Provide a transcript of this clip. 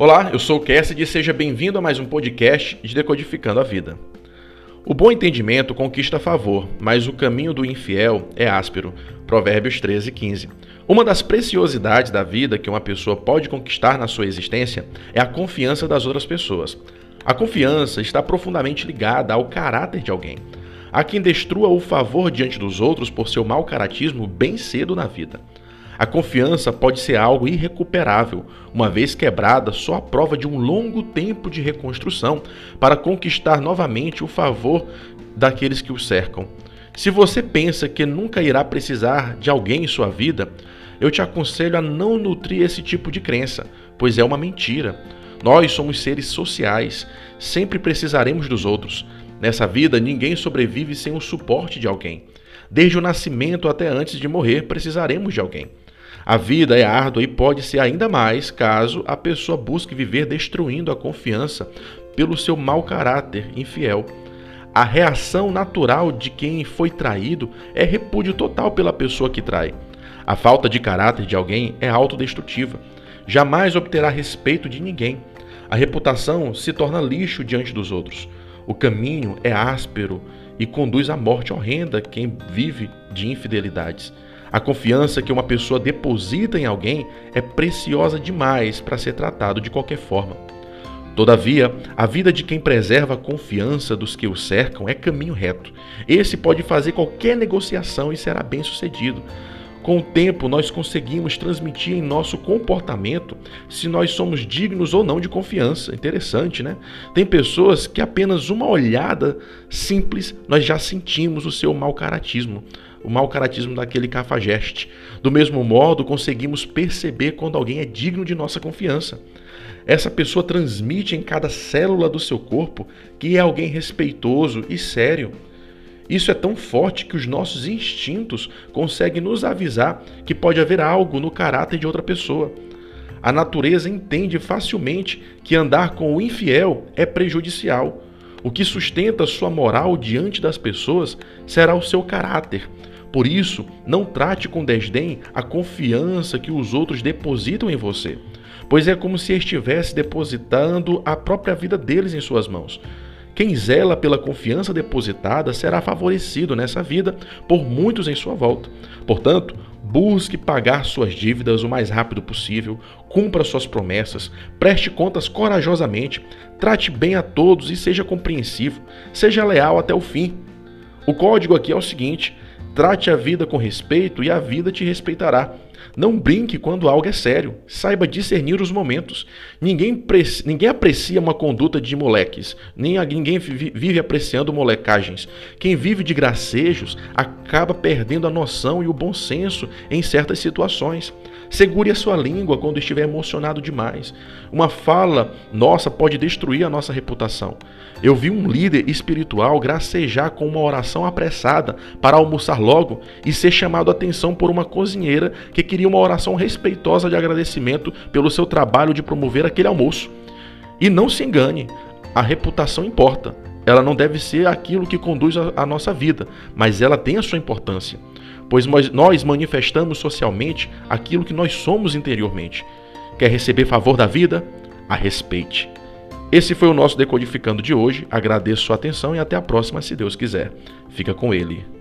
Olá, eu sou o Cassidy e seja bem-vindo a mais um podcast de Decodificando a Vida. O bom entendimento conquista favor, mas o caminho do infiel é áspero. Provérbios 13, 15. Uma das preciosidades da vida que uma pessoa pode conquistar na sua existência é a confiança das outras pessoas. A confiança está profundamente ligada ao caráter de alguém. Há quem destrua o favor diante dos outros por seu mau caratismo bem cedo na vida. A confiança pode ser algo irrecuperável, uma vez quebrada, só a prova de um longo tempo de reconstrução para conquistar novamente o favor daqueles que o cercam. Se você pensa que nunca irá precisar de alguém em sua vida, eu te aconselho a não nutrir esse tipo de crença, pois é uma mentira. Nós somos seres sociais, sempre precisaremos dos outros. Nessa vida, ninguém sobrevive sem o suporte de alguém. Desde o nascimento até antes de morrer, precisaremos de alguém. A vida é árdua e pode ser ainda mais caso a pessoa busque viver destruindo a confiança pelo seu mau caráter infiel. A reação natural de quem foi traído é repúdio total pela pessoa que trai. A falta de caráter de alguém é autodestrutiva. Jamais obterá respeito de ninguém. A reputação se torna lixo diante dos outros. O caminho é áspero e conduz à morte horrenda quem vive de infidelidades. A confiança que uma pessoa deposita em alguém é preciosa demais para ser tratado de qualquer forma. Todavia, a vida de quem preserva a confiança dos que o cercam é caminho reto. Esse pode fazer qualquer negociação e será bem sucedido. Com o tempo, nós conseguimos transmitir em nosso comportamento se nós somos dignos ou não de confiança. Interessante, né? Tem pessoas que apenas uma olhada simples nós já sentimos o seu mau caratismo o mau caratismo daquele cafajeste. Do mesmo modo, conseguimos perceber quando alguém é digno de nossa confiança. Essa pessoa transmite em cada célula do seu corpo que é alguém respeitoso e sério. Isso é tão forte que os nossos instintos conseguem nos avisar que pode haver algo no caráter de outra pessoa. A natureza entende facilmente que andar com o infiel é prejudicial. O que sustenta sua moral diante das pessoas será o seu caráter, por isso, não trate com desdém a confiança que os outros depositam em você, pois é como se estivesse depositando a própria vida deles em suas mãos. Quem zela pela confiança depositada será favorecido nessa vida por muitos em sua volta. Portanto, busque pagar suas dívidas o mais rápido possível, cumpra suas promessas, preste contas corajosamente, trate bem a todos e seja compreensivo, seja leal até o fim. O código aqui é o seguinte: Trate a vida com respeito e a vida te respeitará. Não brinque quando algo é sério. Saiba discernir os momentos. Ninguém, ninguém aprecia uma conduta de moleques. Nem ninguém vive apreciando molecagens. Quem vive de gracejos acaba perdendo a noção e o bom senso em certas situações. Segure a sua língua quando estiver emocionado demais. Uma fala nossa pode destruir a nossa reputação. Eu vi um líder espiritual gracejar com uma oração apressada para almoçar logo e ser chamado a atenção por uma cozinheira que queria uma oração respeitosa de agradecimento pelo seu trabalho de promover aquele almoço. E não se engane, a reputação importa. Ela não deve ser aquilo que conduz a, nossa vida, mas ela tem a sua importância pois nós manifestamos socialmente aquilo que nós somos interiormente. Quer receber favor da vida? A respeite. Esse foi o nosso Decodificando de hoje. Agradeço sua atenção e até a próxima, se Deus quiser. Fica com ele.